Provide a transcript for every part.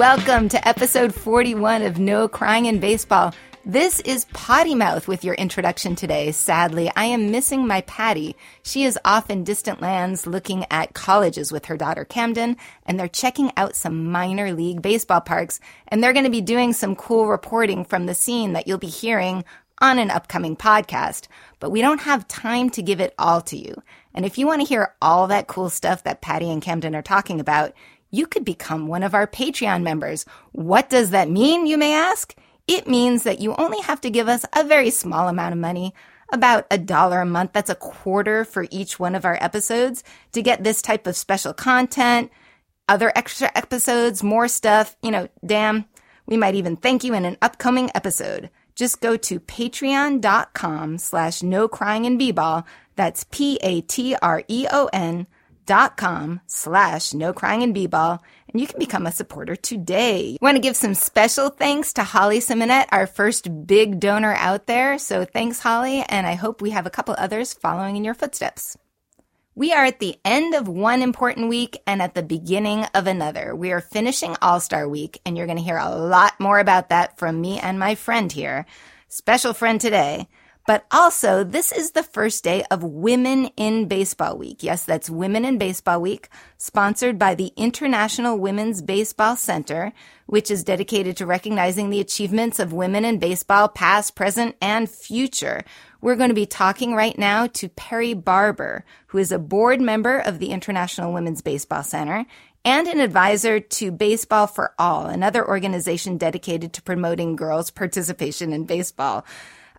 Welcome to episode 41 of No Crying in Baseball. This is Potty Mouth with your introduction today. Sadly, I am missing my Patty. She is off in distant lands looking at colleges with her daughter Camden, and they're checking out some minor league baseball parks, and they're going to be doing some cool reporting from the scene that you'll be hearing on an upcoming podcast. But we don't have time to give it all to you. And if you want to hear all that cool stuff that Patty and Camden are talking about, you could become one of our Patreon members. What does that mean, you may ask? It means that you only have to give us a very small amount of money, about a dollar a month. That's a quarter for each one of our episodes to get this type of special content, other extra episodes, more stuff. You know, damn, we might even thank you in an upcoming episode. Just go to patreon.com slash no crying in b-ball. That's P-A-T-R-E-O-N dot com slash no crying in b-ball and you can become a supporter today. I Want to give some special thanks to Holly Simonette, our first big donor out there. So thanks, Holly, and I hope we have a couple others following in your footsteps. We are at the end of one important week and at the beginning of another. We are finishing All Star Week, and you're going to hear a lot more about that from me and my friend here. Special friend today. But also, this is the first day of Women in Baseball Week. Yes, that's Women in Baseball Week, sponsored by the International Women's Baseball Center, which is dedicated to recognizing the achievements of women in baseball, past, present, and future. We're going to be talking right now to Perry Barber, who is a board member of the International Women's Baseball Center and an advisor to Baseball for All, another organization dedicated to promoting girls' participation in baseball.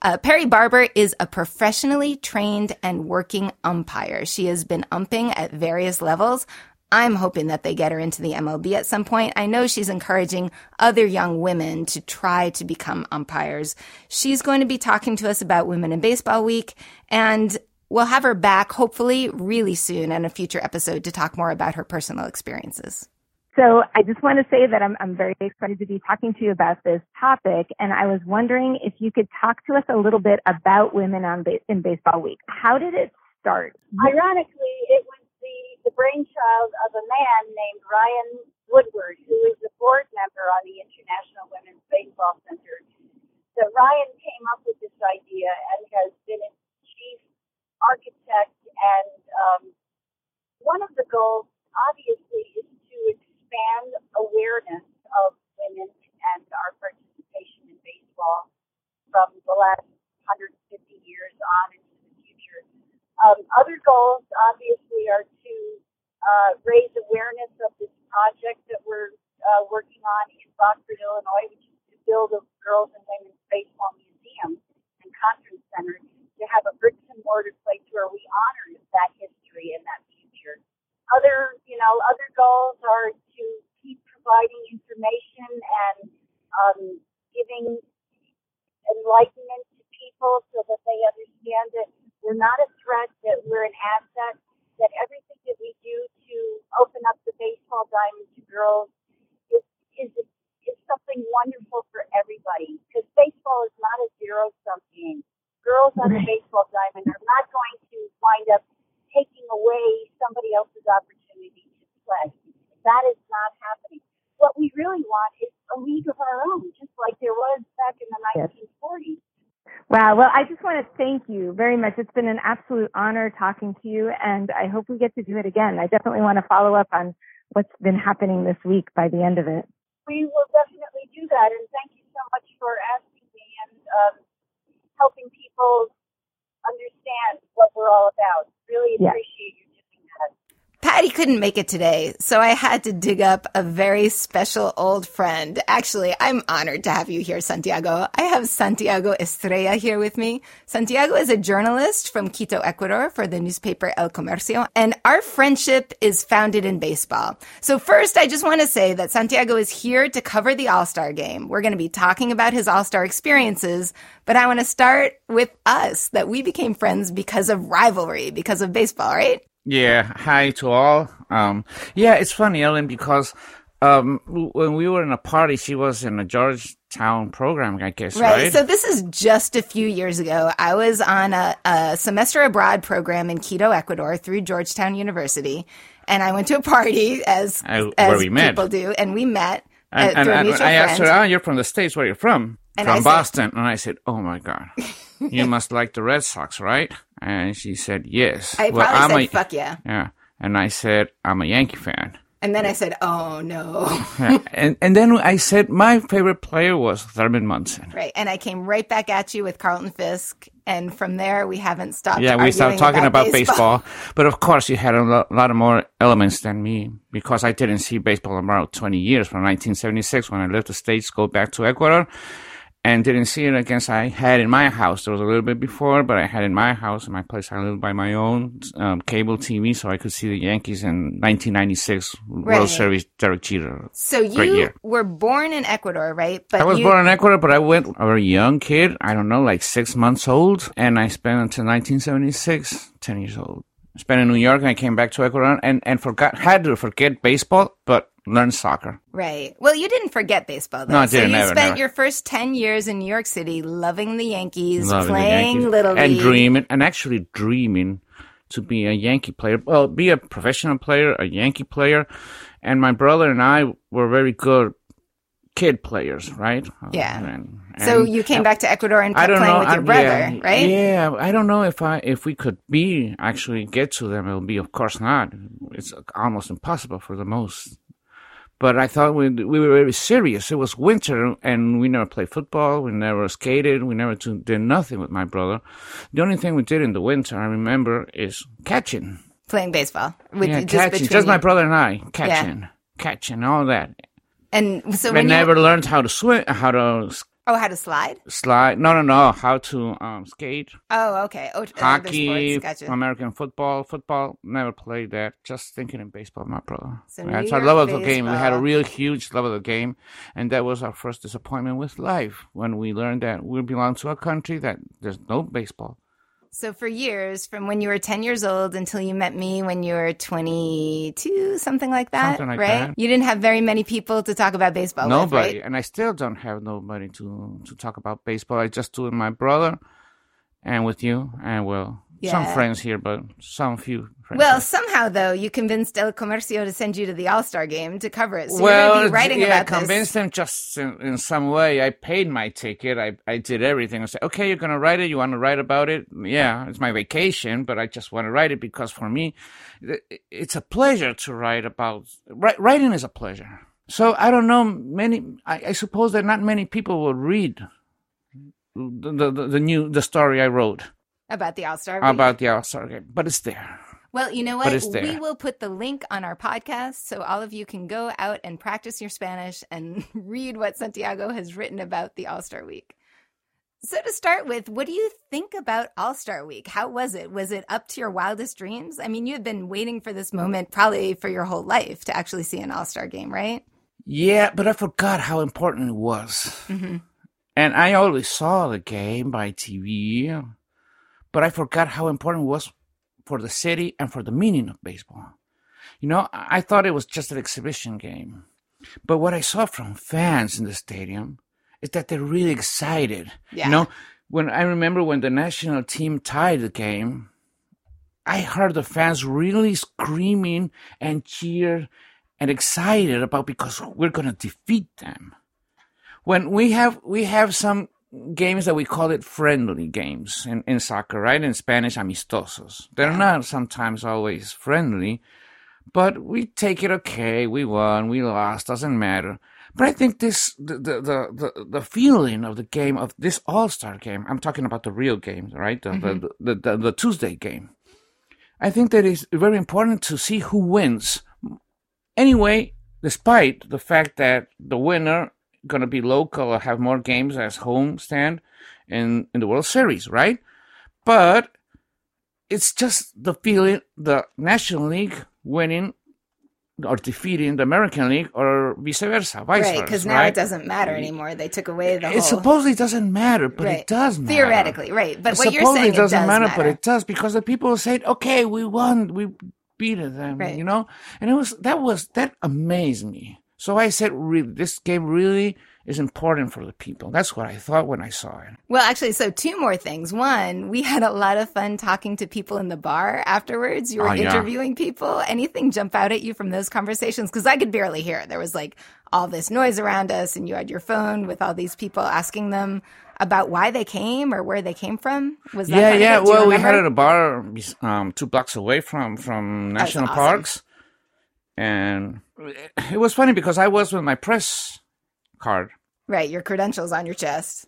Uh, Perry Barber is a professionally trained and working umpire. She has been umping at various levels. I'm hoping that they get her into the MLB at some point. I know she's encouraging other young women to try to become umpires. She's going to be talking to us about Women in Baseball Week, and we'll have her back hopefully really soon in a future episode to talk more about her personal experiences. So I just want to say that I'm, I'm very excited to be talking to you about this topic. And I was wondering if you could talk to us a little bit about women on ba- in baseball week. How did it start? Ironically, it was the, the brainchild of a man named Ryan Woodward, who is a board member on the International Women's Baseball Center. So Ryan came up with this idea and has been its chief architect. And um, one of the goals, obviously, expand awareness of women and our participation in baseball from the last 150 years on into the future. Um, other goals, obviously, are to uh, raise awareness of this project that we're uh, working on in Rockford, Illinois, which is to build a girls and women's baseball museum and conference center to have a bricks and mortar place where we honor that history and that. Other, you know, other goals are to keep providing information and um, giving enlightenment to people so that they understand that we're not a threat, that we're an asset, that everything that we do to open up the baseball diamond to girls is, is, is something wonderful for everybody. Because baseball is not a zero sum game. Girls on the baseball diamond are not going to wind up taking away somebody else's opportunity to play. That is not happening. What we really want is a league of our own, just like there was back in the 1940s. Wow. Well, I just want to thank you very much. It's been an absolute honor talking to you, and I hope we get to do it again. I definitely want to follow up on what's been happening this week by the end of it. We will definitely do that, and thank you so much for asking me and um, helping people understand what we're all about. Really appreciate you Patty couldn't make it today, so I had to dig up a very special old friend. Actually, I'm honored to have you here, Santiago. I have Santiago Estrella here with me. Santiago is a journalist from Quito, Ecuador for the newspaper El Comercio, and our friendship is founded in baseball. So first, I just want to say that Santiago is here to cover the All-Star game. We're going to be talking about his All-Star experiences, but I want to start with us, that we became friends because of rivalry, because of baseball, right? Yeah, hi to all. Um, yeah, it's funny, Ellen, because um, when we were in a party, she was in a Georgetown program, I guess, right? right? So this is just a few years ago. I was on a, a semester abroad program in Quito, Ecuador, through Georgetown University, and I went to a party as uh, as people met. do, and we met. And, Uh, and, and I asked her. "Oh, you're from the states. Where are you from?" From I said- Boston. and I said, "Oh my god, you must like the Red Sox, right?" And she said, "Yes." I Well, probably I'm said, a- fuck yeah. Yeah, and I said, "I'm a Yankee fan." And then I said, oh no. Yeah. and and then I said my favorite player was Thurman Munson. right. And I came right back at you with Carlton Fisk. And from there, we haven't stopped. Yeah, we started talking about, baseball. but of course you had a lo- lot of more elements than me because I didn't see baseball about 20 years from 1976 when I left the States, go back to Ecuador, and didn't see it against I had in my house. There was a little bit before, but I had in my house, in my place, I lived by my own um, cable TV, so I could see the Yankees in 1996 Right. World Series, Derek Jeter. So you were born in Ecuador, right? But I was you, born in Ecuador, but I went a young kid. I don't know, like six months old. And I spent until 1976, 10 years old. Spent in New York and I came back to Ecuador and, and forgot, had to forget baseball, but learned soccer. Right. Well, you didn't forget baseball, though. No, I didn't, you never, spent never. your first 10 years in New York City loving the Yankees, Loving the playing Yankees. Little And dreaming, and actually dreaming to be a Yankee player. Well, be a professional player, a Yankee player. And my brother and I were very good kid players, right? Yeah. And- So you came back to Ecuador and kept playing know. with your I- brother, yeah, right? Yeah, I don't know if I if we could be actually get to them. It'll be, of course, not. It's almost impossible for the most. But I thought we we were very serious. It was winter, and we never played football. We never skated. We never did nothing with my brother. The only thing we did in the winter, I remember, is catching. Playing baseball. With, yeah, just catching. Just my you. brother and I catching, catching, all that. And so when never you... learned how to swim, how to Oh, how to slide? slide. No, no, no. How to um, skate. Oh, okay. Oh, hockey. Gotcha. American football. Football, never played that. Just thinking in baseball, my brother. So New so I love the game. We had a real huge love of the game, and that was our first disappointment with life when we learned that we belong to a country that there's no baseball. So for years, from when you were 10 years old until you met me when you were 22, something like that, Something like right? that. You didn't have very many people to talk about baseball with, nobody, right? and I still don't have nobody to to talk about baseball. I just do it with my brother, and with you, and well, some friends here, but some few friends. Well, somehow though, you convinced El Comercio to send you to the All Star game to cover it. So you're going to be writing yeah, about convinced this. them just in, in some way. I paid my ticket. I, I did everything. I said, okay, you're gonna write it. You want to write about it? Yeah, it's my vacation, but I just want to write it because for me, it's a pleasure to write about. Writing is a pleasure. So I don't know many. I, I suppose that not many people will read the, the, the new the story I wrote About the All Star about the All Star game, but it's there. Well, you know what? We will put the link on our podcast so all of you can go out and practice your Spanish and read what Santiago has written about the All Star Week. So, to start with, what do you think about All Star Week? How was it? Was it up to your wildest dreams? I mean, you had been waiting for this moment probably for your whole life to actually see an All Star game, right? Yeah, but I forgot how important it was. Mm-hmm. And I always saw the game by TV, but I forgot how important it was for the city and for the meaning of baseball. You know, I thought it was just an exhibition game. But what I saw from fans in the stadium is that they're really excited. Yeah. You know, when I remember when the national team tied the game, I heard the fans really screaming and cheer and excited about because we're going to defeat them. When we have we have some games that we call it friendly games in, in soccer, right? In Spanish, amistosos. They're not sometimes always friendly, but we take it okay. We won, we lost, doesn't matter. But I think this the the the, the, feeling of the game of this All Star game. I'm talking about the real game, right? The, the, mm-hmm. the, the the Tuesday game. I think that it's very important to see who wins. Anyway, despite the fact that the winner gonna be local or have more games as home stand in in the World Series, right? But it's just the feeling the National League winning or defeating the American League or vice versa, vice right, because now right? it doesn't matter anymore. They took away the It whole. supposedly doesn't matter, but right. it does matter. Theoretically, right. But what you're saying it doesn't does matter, matter, but it does because the people said, "Okay, we won, we beat them," Right. you know. And it was that was that amazed me. So I said, "Really, this game really is important for the people. That's what I thought when I saw it. Well, actually, so two more things. One, we had a lot of fun talking to people in the bar afterwards. You were Oh, yeah. interviewing people. Anything jump out at you from those conversations? Because I could barely hear it. There was like all this noise around us, and you had your phone with all these people asking them about why they came or where they came from. Was that yeah, yeah. it? Do you Well, we had it at a bar um, two blocks away from from national awesome. parks, and it was funny because I was with my press card, right, your credentials on your chest.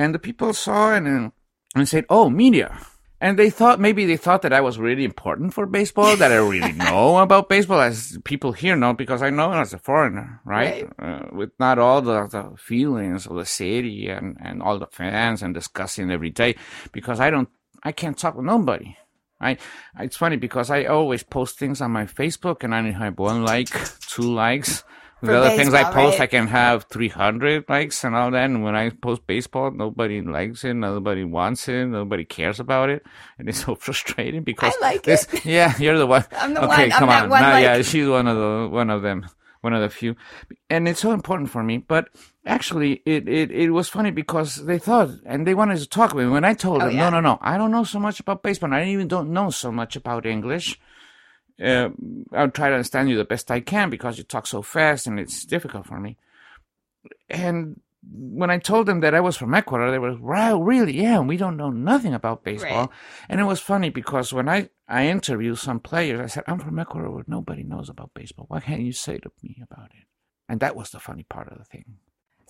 and the people saw it and and said, "Oh, media." And they thought maybe they thought that I was really important for baseball, that I really know about baseball, as people here know, because I know as a foreigner, right? Uh, with not all the, the feelings of the city and, and all the fans and discussing every day, because I don't, I can't talk with nobody. I, it's funny because I always post things on my Facebook and I only have one like, two likes. With For other things I post, right? I can have 300 likes and all that. And when I post baseball, nobody likes it, nobody wants it, nobody cares about it. And it's so frustrating because I like this, it. yeah, you're the one. I'm the okay, one. I'm come that on. one Nah, like- yeah, she's one of the, one of them, one of the few. And it's so important for me. But actually, it, it, it was funny because they thought, and they wanted to talk with me. When I told Oh, them, yeah. no, no, no, I don't know so much about baseball. I even don't know so much about English uh, I'll try to understand you the best I can because you talk so fast and it's difficult for me. And when I told them that I was from Ecuador, they were, wow, really? Yeah, we don't know nothing about baseball. Right. And it was funny because when I, I interviewed some players, I said, I'm from Ecuador where nobody knows about baseball. What can you say to me about it? And that was the funny part of the thing.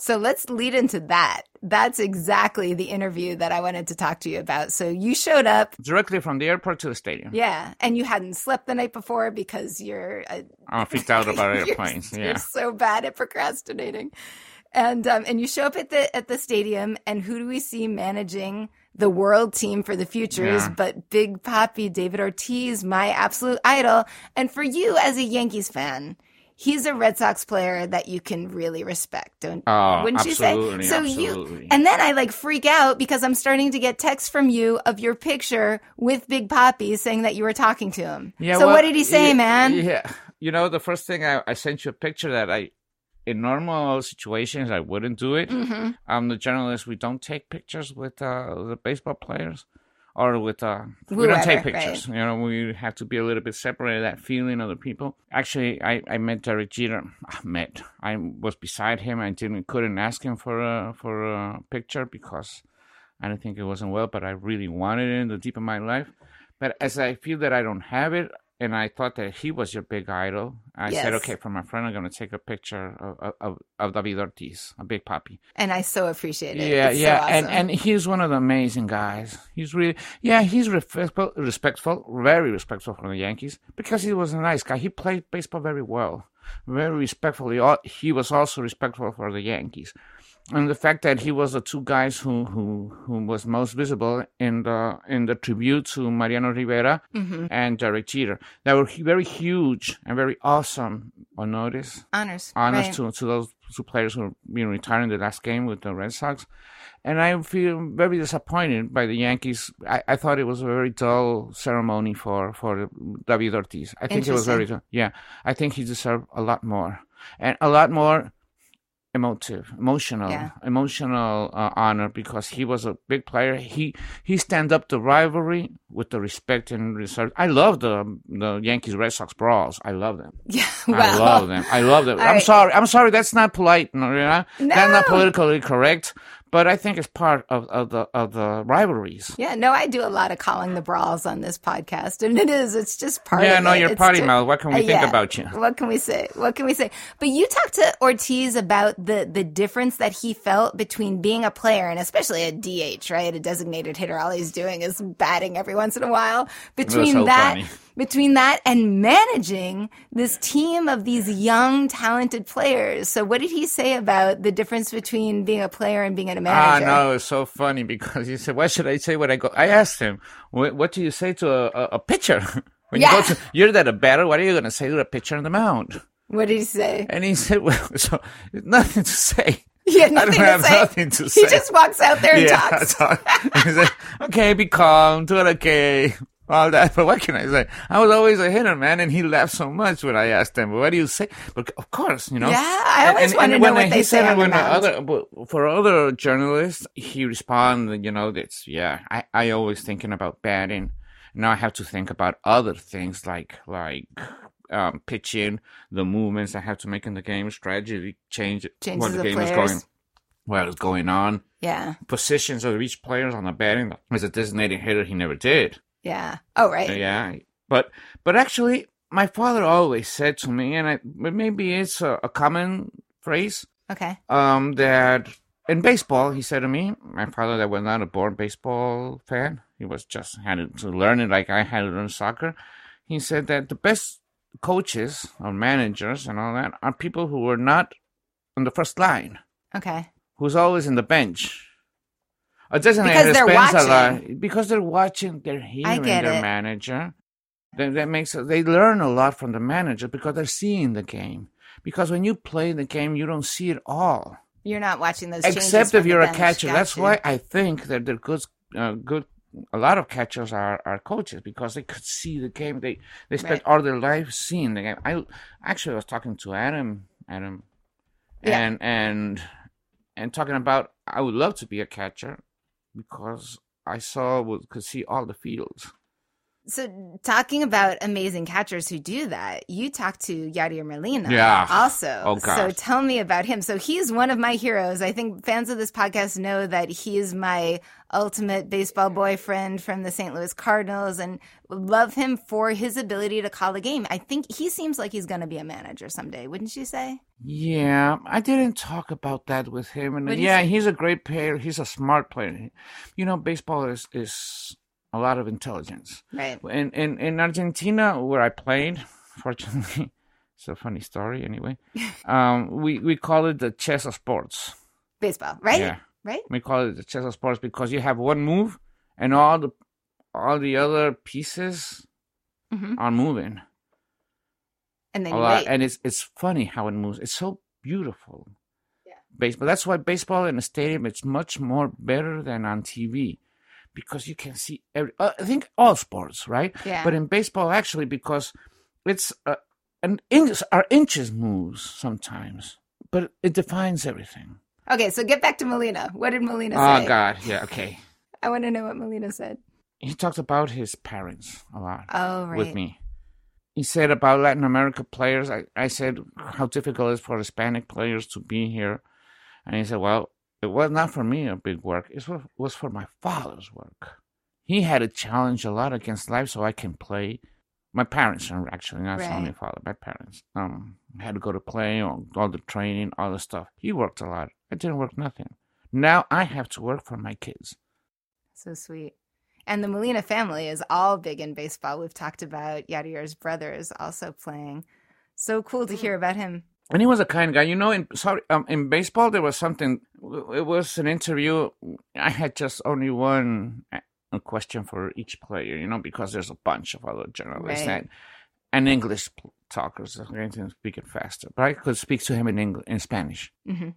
So let's lead into that. That's exactly the interview that I wanted to talk to you about. So you showed up, Directly from the airport to the stadium. yeah, and you hadn't slept the night before because you're uh, I'm freaked out about you're- airplanes. You're Yeah. so bad at procrastinating. And um, and you show up at the at the stadium, and who do we see managing the world team for the futures? Yeah. But Big Papi David Ortiz, my absolute idol, and for you as a Yankees fan. He's a Red Sox player that you can really respect, don't Oh, wouldn't you say? So absolutely. you and then I like freak out because I'm starting to get texts from you of your picture with Big Papi saying that you were talking to him. Yeah, so well, what did he say, yeah, man? Yeah, you know, the first thing I, I sent you a picture that I, in normal situations, I wouldn't do it. hmm I'm the journalist. We don't take pictures with uh, the baseball players, or with uh, we don't take right. pictures. You know, we have to be a little bit separated. That feeling of the people. Actually, I, I met Derek Jeter. Ah, Met. I was beside him. I didn't couldn't ask him for a for a picture because I didn't think it wasn't well, but I really wanted it in the deep of my life. But as I feel that I don't have it, and I thought that he was your big idol, I said, okay, for my friend, I'm going to take a picture of, of, of David Ortiz, a big Papi. And I so appreciate it. Yeah, It's so yeah, awesome. and and he's one of the amazing guys. He's really, yeah, he's respectful, respectful, very respectful for the Yankees because he was a nice guy. He played baseball very well, very respectfully. He was also respectful for the Yankees, and the fact that he was the two guys who who who was most visible in the in the tribute to Mariano Rivera Mhm. and Derek Jeter. They were very huge and very awesome on notice honors. right. to, to those two players who retired in the last game with the Red Sox. And I feel very disappointed by the Yankees. I, I thought it was a very dull ceremony for, for David Ortiz. I think it was very, dull. yeah. I think he deserved a lot more and a lot more emotive, emotional, Yeah. emotional uh, honor because he was a big player. He he stand up the rivalry with the respect and reserve. I love the the Yankees Red Sox brawls. I love them. Yeah, well, I love them. I love them. I'm right. sorry. I'm sorry. That's not polite. No, you know? That's not politically correct. But I think it's part of, of the of the rivalries. Yeah, no, I do a lot of calling the brawls on this podcast, and it is. It's just part Yeah, of no, it. you're It's potty mouth. What can we Uh, think yeah. about you? What can we say? What can we say? But you talked to Ortiz about the the difference that he felt between being a player and especially a DH, right? A designated hitter. All he's doing is batting every once in a while. Between so that, funny. Between that and managing this team of these young, talented players. So, what did he say about the difference between being a player and being a Ah, manager? no, it's so funny because he said, "What should I say when I go?" I asked him, "What, what do you say to a, a, a pitcher when Yeah. you go to? You're that a batter. What are you going to say to a pitcher on the mound?" What did he say? And he said, "Well, so nothing to say." He had I don't nothing to have say. nothing to He just walks out there and yeah, talks. talk. He said, okay, be calm, do it okay. All that. But what can I say? I was always a hitter, man, and he laughed so much when I asked him, "What do you say?" But of course, you know. Yeah, I always And- want to know when what they say said it on the when other for other journalists, he responded, you know, that's yeah. I I always thinking about batting. Now I have to think about other things like like um, pitching, the movements I have to make in the game, strategy change, Changes what the game is going, what is going on, Yeah, positions of each player on the batting. As a designated hitter, he never did. Yeah. Oh, right. Yeah, but but actually, my father always said to me, and I maybe it's a, a common phrase Okay. um, that in baseball, he said to me, my father that was not a born baseball fan, he was just had to learn it like I had to learn soccer. He said that the best coaches or managers and all that are people who were not on the first line, Okay. who's always in the bench. A designated Because they're a lot- watching. because they're watching, they're hearing their it. manager. That, that makes they learn a lot from the manager because they're seeing the game. Because when you play the game, you don't see it all You're not watching those. except if you're a bench. catcher. That's why I think that they're good, uh, good. A lot of catchers are, are coaches because they could see the game. They they spent Right. all their life seeing the game. I actually was talking to Adam, Adam, Yeah. and and and talking about I would love to be a catcher because I saw would could see all the fields. So, talking about amazing catchers who do that, you talked to Yadier Molina Yeah. also. Oh, gosh. So, tell me about him. So, he's one of my heroes. I think fans of this podcast know that he is my ultimate baseball boyfriend from the St. Louis Cardinals and love him for his ability to call a game. I think he seems like he's going to be a manager someday, wouldn't you say? Yeah, I didn't talk about that with him, and What'd yeah, he's a great player. He's a smart player. You know, baseball is is a lot of intelligence. Right. In in in Argentina, where I played, fortunately, it's a funny story. Anyway, um, we we call it the chess of sports. Baseball, right? Yeah. Right? We call it the chess of sports because you have one move, and all the all the other pieces hmm are moving And then lot, and it's it's funny how it moves. It's so beautiful. Yeah. Baseball. That's why baseball in a stadium it's much more better than on TV, because you can see every. Uh, I think all sports, right? Yeah. But in baseball, actually, because it's uh, an inch, our inches moves sometimes, but it defines everything. okay, so get back to Molina. What did Molina Oh? God, yeah, okay. I want to know what Molina said. He talked about his parents a lot. Oh, right. with me. He said about Latin America players, I, I said how difficult it is for Hispanic players to be here. And he said, well, it was not for me a big work. It was, was for my father's work. He had to challenge a lot against life so I can play. My parents are actually not Right. only father, my parents. Um, had to go to play, all, all the training, all the stuff. He worked a lot. I didn't work nothing. Now I have to work for my kids. So sweet. And the Molina family is all big in baseball. We've talked about Yadier's brothers also playing. So cool to hear about him. And he was a kind guy. You know, in sorry, um, in baseball there was something. It was an interview. I had just only one uh, question for each player. You know, because there's a bunch of other journalists Right. and, and English talkers. I'm going to speak it faster, but I could speak to him in English, in Spanish. hmm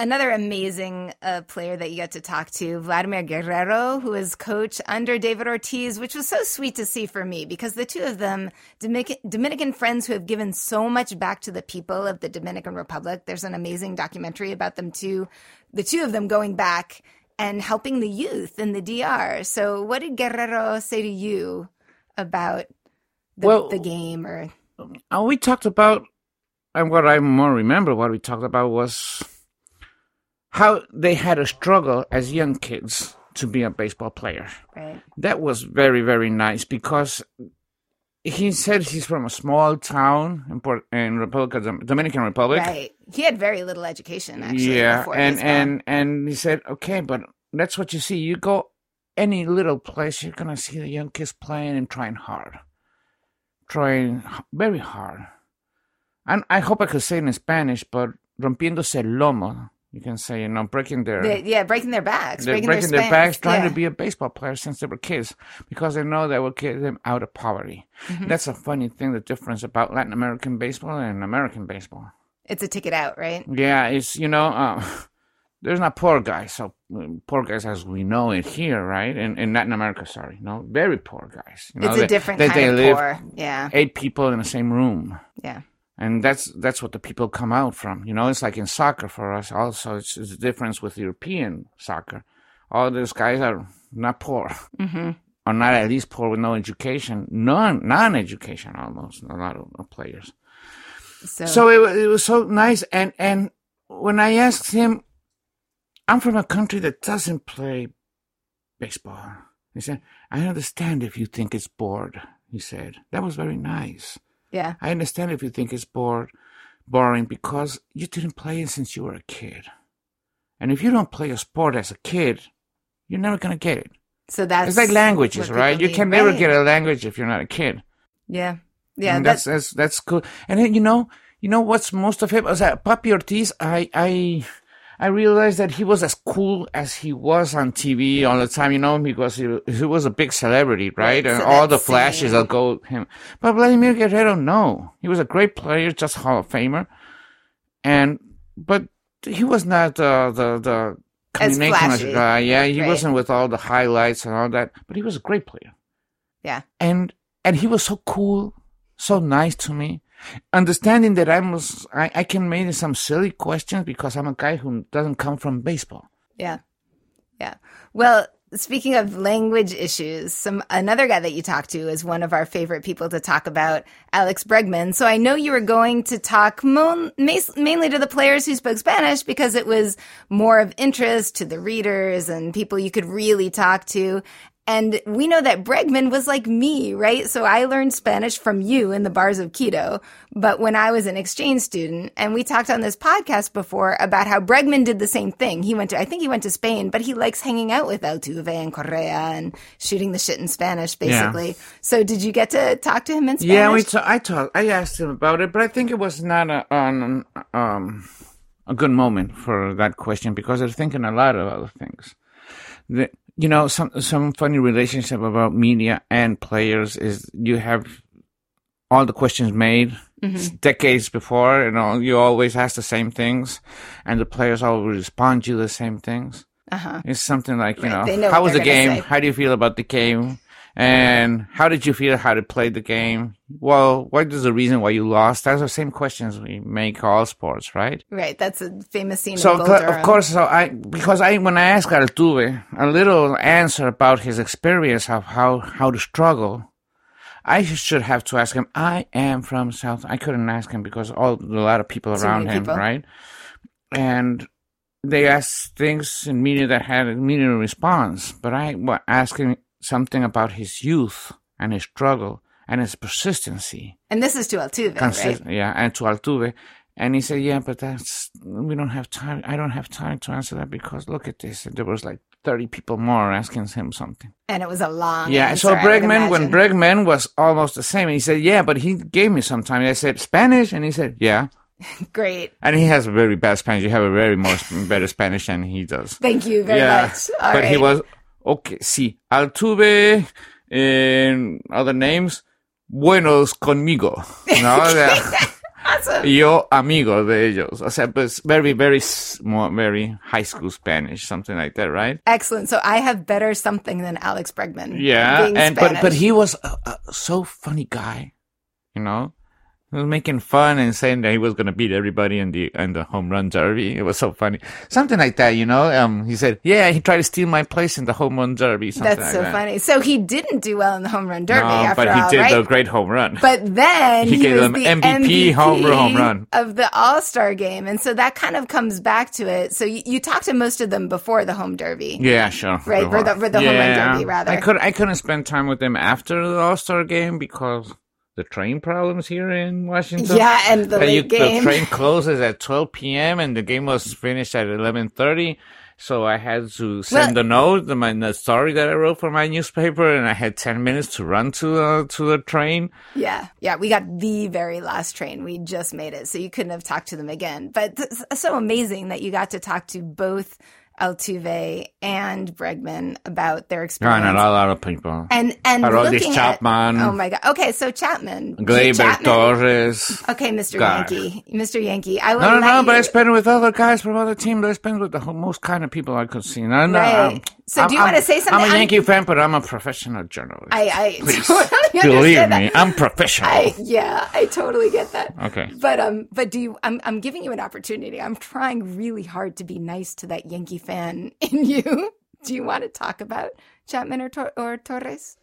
Another amazing uh, player that you got to talk to, Vladimir Guerrero, who is coach under David Ortiz, which was so sweet to see for me because the two of them, Dominican, Dominican friends who have given so much back to the people of the Dominican Republic. There's an amazing documentary about them too, the two of them going back and helping the youth in the DR. So, what did Guerrero say to you about the, Well- the game? Or And we talked about, and what I more remember, what we talked about was how they had a struggle as young kids to be a baseball player. right? That was very, very nice because he said he's from a small town in, Port- in Republic Dominican Republic. Right. He had very little education actually. yeah, and and and he said, okay, but that's what you see. You go any little place, you're gonna see the young kids playing and trying hard, trying very hard. And I hope I could say it in Spanish, but rompiéndose el lomo. You can say, you know, breaking their They- yeah, breaking their backs, breaking, breaking, their, their, backs, trying yeah. to be a baseball player since they were kids because they know that will get them out of poverty. Mm-hmm. That's a funny thing, the difference about Latin American baseball and American baseball. It's a ticket out, right? Yeah, it's, you know, uh, there's not poor guys. So um, poor guys, as we know it here, right? In, in Latin America, sorry, no, very poor guys. You know, it's a they- different they, kind they of live poor. Yeah. eight people in the same room, Yeah. And that's that's what the people come out from. You know, it's like in soccer for us. Also, it's, it's the difference with European soccer. All those guys are not poor, hmm or not at least poor with no education, non non education almost. A lot of players. So, So it, it was so nice. And, and when I asked him, I'm from a country that doesn't play baseball. He said, I understand if you think it's bored. He said, that was very nice. Yeah. I understand if you think it's bored, boring because you didn't play it since you were a kid. And if you don't play a sport as a kid, you're never going to get it. So that's It's like languages, right? You can never right? get a language if you're not a kid. Yeah. Yeah. and That's, that's that's that's cool. And then you know, you know what's most of him was that Papi Ortiz. I I I realized that he was as cool as he was on TV all the time. You know, because he he was a big celebrity, right? Right, and so all the flashes will go him. But Vladimir Guerrero, no, he was a great player, just Hall of Famer, and but he was not the the the As guy. Yeah, he right. wasn't with all the highlights and all that. But he was a great player yeah. and and he was so cool, so nice to me. Understanding that I was, I, I can make some silly questions because I'm a guy who doesn't come from baseball. Yeah. Yeah. Well, speaking of language issues, some another guy that you talked to is one of our favorite people to talk about, Alex Bregman. So I know you were going to talk mo- mainly to the players who spoke Spanish because it was more of interest to the readers and people you could really talk to. And we know that Bregman was like me, right? So I learned Spanish from you in the bars of Quito. But when I was an exchange student, and we talked on this podcast before about how Bregman did the same thing. He went to, I think he went to Spain, but he likes hanging out with Altuve and Correa and shooting the shit in Spanish, basically. Yeah. So did you get to talk to him in Spanish? Yeah, we t- I talked, I asked him about it, but I think it was not a, on, um, a good moment for that question because they're thinking a lot of other things. The, you know, some some funny relationship about media and players is you have all the questions made decades before, you know, you always ask the same things, and the players always respond to the same things. Uh-huh. It's something like, you know know, how was the game? How do you feel about the game? And how did you feel how to play the game? Well, what is the reason why you lost? That's the same questions we make all sports, right? Right. That's a famous scene So in Bull cl- Durham. of course, so I because I when I asked Altuve a little answer about his experience of how how to struggle, I should have to ask him. I am from South. I couldn't ask him because all a lot of people around him, people. right? And they asked things in media that had immediate response, but I was asking something about his youth and his struggle and his persistency. And this is to Altuve, Consist- right? Yeah, and to Altuve. And he said, yeah, but that's, we don't have time. I don't have time to answer that because look at this. And There was like 30 people more asking him something. And it was a long yeah, answer, so Bregman, when. Bregman was almost the same, and he said, yeah, but he gave me some time. I said, Spanish? And he said, yeah. Great. And he has a very bad Spanish. You have a very more better Spanish than he does. Thank you very yeah, much. All but he was, okay, sí, Altuve, and eh, other names, buenos conmigo. No, Yeah. awesome. Yo amigo de ellos. O sea, pues very, very, very high school Spanish, something like that, right? Excellent. So I have better something than Alex Bregman. Yeah, and but but he was a, a so funny guy, you know. He was making fun and saying that he was gonna beat everybody in the in the home run derby. It was so funny, something like that, you know. Um, he said, "Yeah, he tried to steal my place in the home run derby." Something That's like so that. funny. So he didn't do well in the home run derby No, after but he all, did right? the great home run. But then He he, gave was them the MVP home run- home run. of the All Star game, and so that kind of comes back to it. So you, you talked to most of them before the home derby. Yeah, sure. Right, for the- for the home run derby, rather. I could I couldn't spend time with them after the All Star game because the train problems here in Washington. Yeah, and the you- game. The train closes at 12 p.m. and the game was finished at 11:30. So I had to send Well- a note, the, my, the story that I wrote for my newspaper, and I had 10 minutes to run to uh, to the train. Yeah, yeah, we got the very last train. We just made it, so you couldn't have talked to them again. But it's so amazing that you got to talk to both Altuve and Bregman about their experience. and a lot of people. and and Aroldis looking at oh my god okay so Chapman Gleyber Chapman- Torres. okay Mr. God. Yankee Mr. Yankee I will No, no, no, but I you- spent with other guys from other teams. I spent with the most kind of people I could see. No, no, Right. I'm- So do you I'm- wanna say something? I'm a I'm- Yankee fan, but I'm a professional journalist. I I Please, totally Believe me. I'm professional. I, yeah, I totally get that. Okay. But um, but do you? I'm I'm giving you an opportunity. I'm trying really hard to be nice to that Yankee fan in you. Do you want to talk about Chapman or Tor- or Torres?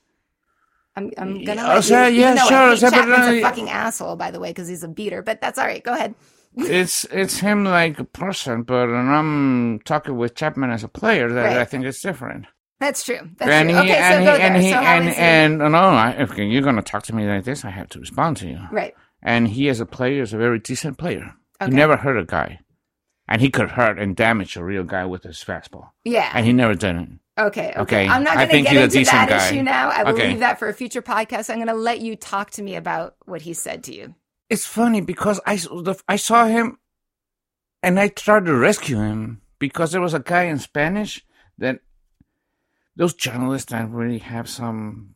I'm I'm gonna Yeah, let o sea, you. yeah, sure, I o think sea, pero Chapman's a fucking asshole, by the way, because he's a beater. But that's all right. Go ahead. it's it's him like a person, but I'm talking with Chapman as a player, that Right. I think it's different. That's true. That's and true. he okay, and so he go and there. he so how and he? and no, I, if you're gonna talk to me like this, I have to respond to you. right. And he, as a player, is a very decent player. Okay. He never hurt a guy, and he could hurt and damage a real guy with his fastball, Yeah. and he never did it. Okay, okay. Okay, I'm not going to get into that guy. issue now. I will Okay. leave that for a future podcast. I'm going to let you talk to me about what he said to you. It's funny because I, I saw him and I tried to rescue him because there was a guy in Spanish that those journalists that really have some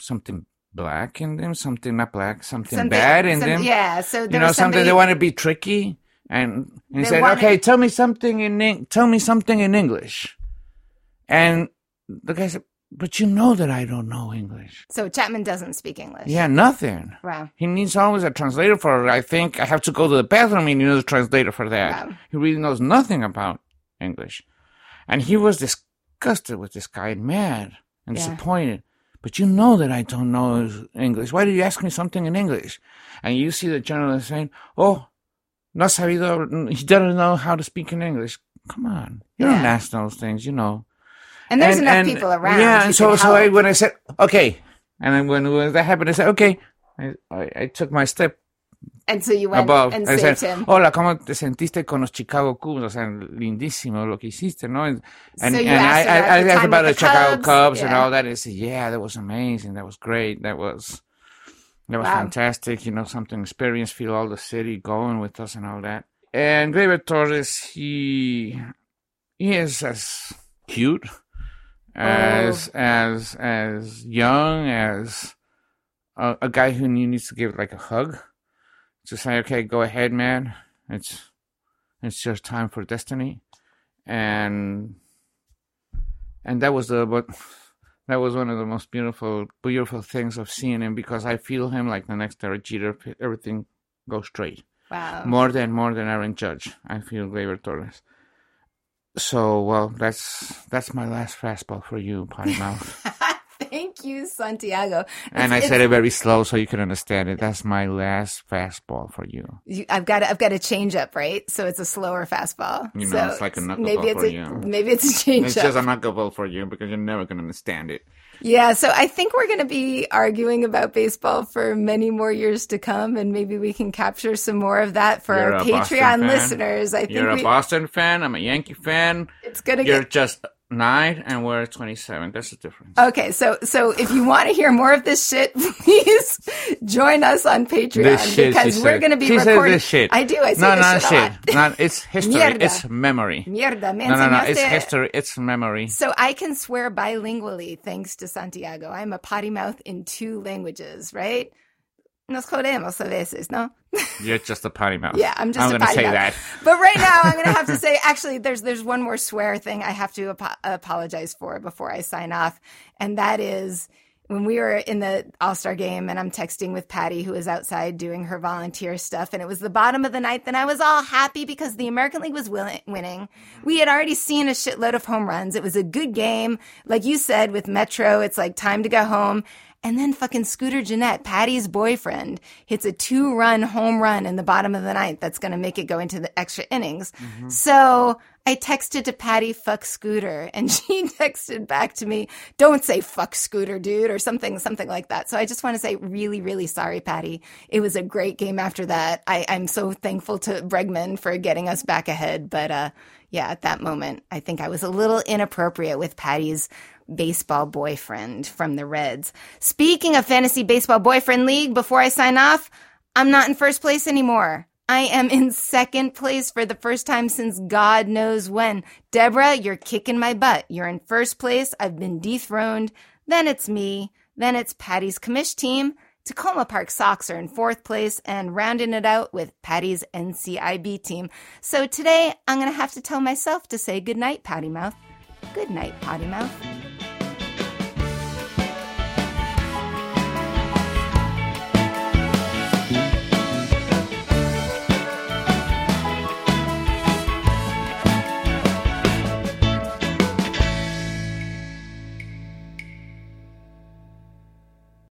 something black in them, something not black, something, Something- bad in some- them. Yeah, so you know, something somebody, they want to be tricky. And, and he said, "Okay, tell me something in tell me something in English." And the guy said, "But you know that I don't know English." So Chapman doesn't speak English. Yeah, nothing. Wow. He needs always a translator for. It. I think I have to go to the bathroom. And He needs a translator for that. Wow. He really knows nothing about English, and he was disgusted with this guy, and mad and Yeah. disappointed. But you know that I don't know English. Why did you ask me something in English? And you see the journalist saying, "Oh, no sabido. He doesn't know how to speak in English." Come on, you don't ask those things, you know. And there's And- enough and- people around. Yeah, and so so I, when I said okay, and then when, when that happened, I said okay. I, I, I took my step and so you went above. and I saved said, him. hola, ¿cómo te sentiste con los Chicago Cubs? O sea, lindísimo lo que hiciste, ¿no? And, and, So and I, asked I, about I the asked about the the Chicago Cubs, Cubs and all that. And he said, yeah, that was amazing. That was great. That was, that was Wow. fantastic. You know, something experience, feel all the city going with us and all that. And Gleyber Torres, he, he is as cute, as, Oh. as, as young, as a, a guy who needs to give like a hug to say, okay, go ahead, man. It's it's just time for destiny, and and that was the what that was one of the most beautiful beautiful things of seeing him because I feel him like the next Derek Jeter. Everything goes straight Wow. more than more than Aaron Judge. I feel Gleyber Torres. So well, that's that's my last fastball for you, potty mouth. Thank you, Santiago. and I said it very slow so you can understand it. That's my last fastball for you. you, I've got to, I've got a change up, right? So it's a slower fastball. You know, so it's like a knuckleball maybe it's for a, you. Maybe it's a change It's up. just a knuckleball for you because you're never going to understand it. Yeah, so I think we're going to be arguing about baseball for many more years to come, and maybe we can capture some more of that for You're our Patreon listeners. I think You're a we, Boston fan. I'm a Yankee fan. it's going to You're get just nine, and we're at 27. That's the difference. okay. So, so if you want to hear more of this shit, please join us on Patreon This shit, she because we're said. going to be She recording. this shit. I do. I say no, this not shit, shit. a. Not, it's history. Mierda. it's memory. Mierda, me No, no, no. It's history. It's memory. So I can swear bilingually thanks to Santiago. I'm a potty mouth in two languages, right? Nos jodemos a veces, no? You're just a potty mouth. Yeah, I'm just I'm gonna potty say mouth. that. But right now, I'm going to have to say, actually, there's there's one more swear thing I have to apo- apologize for before I sign off, and that is when we were in the All Star game, and I'm texting with Patty, who is outside doing her volunteer stuff, and it was the bottom of the ninth, and I was all happy because the American League was winning. Mm-hmm. We had already seen a shitload of home runs. It was a good game, like you said with Metro. It's like time to go home. And then fucking Scooter Gennett, Patty's boyfriend, hits a two run home run in the bottom of the ninth. That's going to make it go into the extra innings. Mm-hmm. So I texted to Patty, fuck Scooter. And she texted back to me, don't say fuck Scooter, dude, or something, something like that. So I just want to say really, really sorry, Patty. It was a great game after that. I, I'm so thankful to Bregman for getting us back ahead. But, uh, yeah, at that moment, I think I was a little inappropriate with Patty's baseball boyfriend from the Reds. Speaking of fantasy baseball boyfriend league, before I sign off, I'm not in first place anymore. I am in second place for the first time since God knows when. Deborah, you're kicking my butt. You're in first place. I've been dethroned. Then it's me. Then it's Patty's commish team. Takoma Park Sox are in fourth place and rounding it out with Patty's NCIB team. So today I'm going to have to tell myself to say goodnight, Potty Mouth. Good night, Potty Mouth.